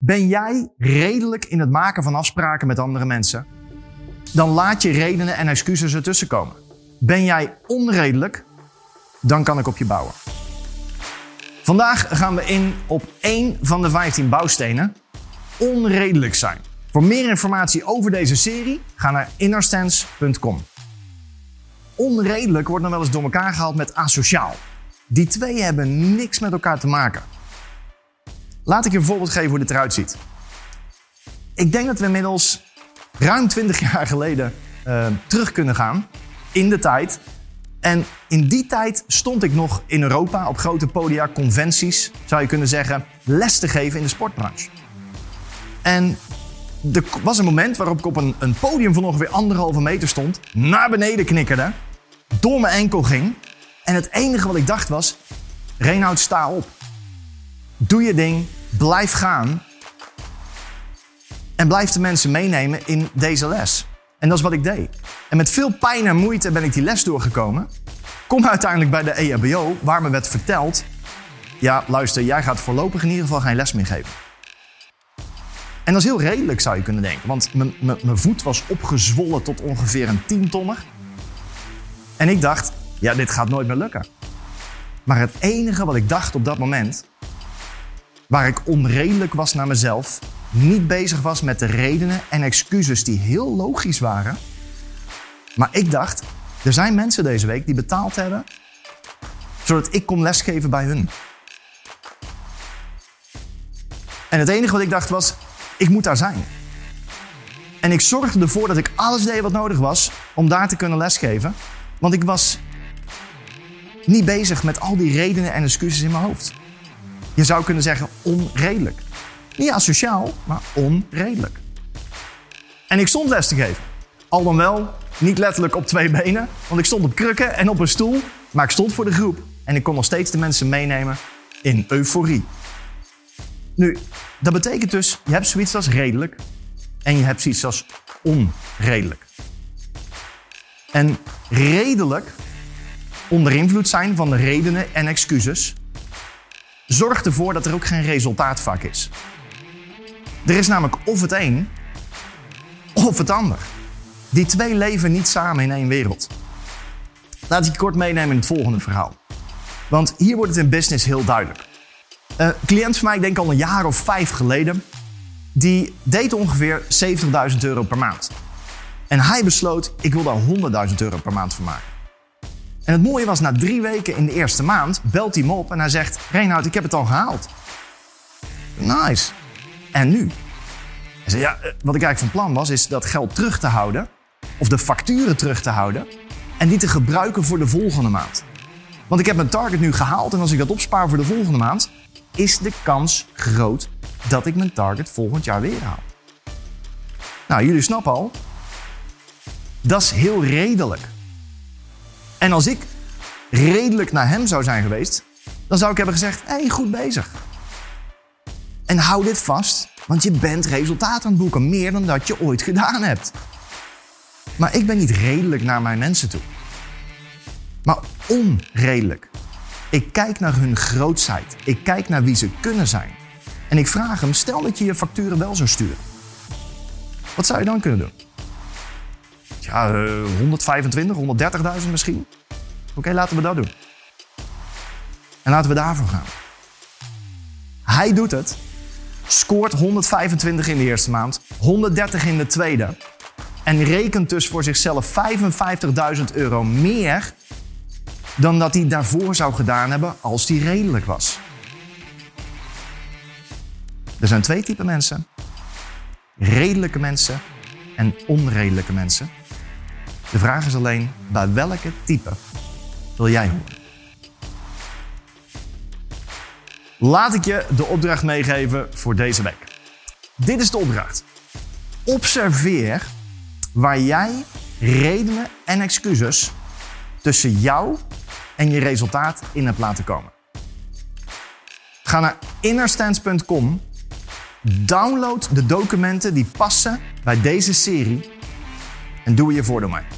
Ben jij redelijk in het maken van afspraken met andere mensen? Dan laat je redenen en excuses ertussen komen. Ben jij onredelijk? Dan kan ik op je bouwen. Vandaag gaan we in op één van de 15 bouwstenen: onredelijk zijn. Voor meer informatie over deze serie, ga naar innerstance.com. Onredelijk wordt dan wel eens door elkaar gehaald met asociaal. Die twee hebben niks met elkaar te maken. Laat ik je een voorbeeld geven hoe dit eruit ziet. Ik denk dat we inmiddels ruim 20 jaar geleden uh, terug kunnen gaan in de tijd. En in die tijd stond ik nog in Europa op grote podia, conventies, zou je kunnen zeggen, les te geven in de sportbranche. En er was een moment waarop ik op een, een podium van ongeveer anderhalve meter stond, naar beneden knikkerde, door mijn enkel ging. En het enige wat ik dacht was: Reinoud, sta op. Doe je ding, blijf gaan. En blijf de mensen meenemen in deze les. En dat is wat ik deed. En met veel pijn en moeite ben ik die les doorgekomen. Kom uiteindelijk bij de EHBO, waar me werd verteld: Ja, luister, jij gaat voorlopig in ieder geval geen les meer geven. En dat is heel redelijk, zou je kunnen denken. Want mijn voet was opgezwollen tot ongeveer een tientonner. En ik dacht, ja, dit gaat nooit meer lukken. Maar het enige wat ik dacht op dat moment, waar ik onredelijk was naar mezelf, niet bezig was met de redenen en excuses die heel logisch waren. Maar ik dacht, er zijn mensen deze week die betaald hebben, zodat ik kon lesgeven bij hun. En het enige wat ik dacht was, ik moet daar zijn. En ik zorgde ervoor dat ik alles deed wat nodig was om daar te kunnen lesgeven. Want ik was niet bezig met al die redenen en excuses in mijn hoofd. Je zou kunnen zeggen onredelijk. Niet asociaal, maar onredelijk. En ik stond les te geven. Al dan wel niet letterlijk op twee benen, want ik stond op krukken en op een stoel, maar ik stond voor de groep en ik kon nog steeds de mensen meenemen in euforie. Nu, dat betekent dus, je hebt zoiets als redelijk en je hebt zoiets als onredelijk. En redelijk, onder invloed zijn van de redenen en excuses, zorgt ervoor dat er ook geen resultaat vaak is. Er is namelijk of het een of het ander. Die twee leven niet samen in één wereld. Laat ik je kort meenemen in het volgende verhaal. Want hier wordt het in business heel duidelijk. Een cliënt van mij, ik denk al een jaar of vijf geleden, die deed ongeveer 70.000 euro per maand. En hij besloot, ik wil daar 100.000 euro per maand van maken. En het mooie was, na drie weken in de eerste maand belt hij me op en hij zegt... Reinhard, ik heb het al gehaald. Nice. En nu? Hij zei, ja, eh, wat ik eigenlijk van plan was, is dat geld terug te houden... of de facturen terug te houden... en die te gebruiken voor de volgende maand. Want ik heb mijn target nu gehaald en als ik dat opspaar voor de volgende maand... is de kans groot dat ik mijn target volgend jaar weer haal. Nou, jullie snappen al, dat is heel redelijk. En als ik redelijk naar hem zou zijn geweest, dan zou ik hebben gezegd: hé, hey, goed bezig. En hou dit vast, want je bent resultaat aan het boeken, meer dan dat je ooit gedaan hebt. Maar ik ben niet redelijk naar mijn mensen toe, maar onredelijk. Ik kijk naar hun grootsheid. Ik kijk naar wie ze kunnen zijn. En ik vraag hem: stel dat je je facturen wel zou sturen. Wat zou je dan kunnen doen? Ja, 125, eh, 130.000 misschien. Oké, laten we dat doen. En laten we daarvoor gaan. Hij doet het. Scoort 125 in de eerste maand, 130 in de tweede. En rekent dus voor zichzelf 55.000 euro meer dan dat hij daarvoor zou gedaan hebben als hij redelijk was. Er zijn twee typen mensen. Redelijke mensen en onredelijke mensen. De vraag is alleen, bij welke type wil jij horen? Laat ik je de opdracht meegeven voor deze week. Dit is de opdracht. Observeer waar jij redenen en excuses tussen jou en je resultaat in hebt laten komen. Ga naar innerstance.com, download de documenten die passen bij deze serie en doe je voordeel mee.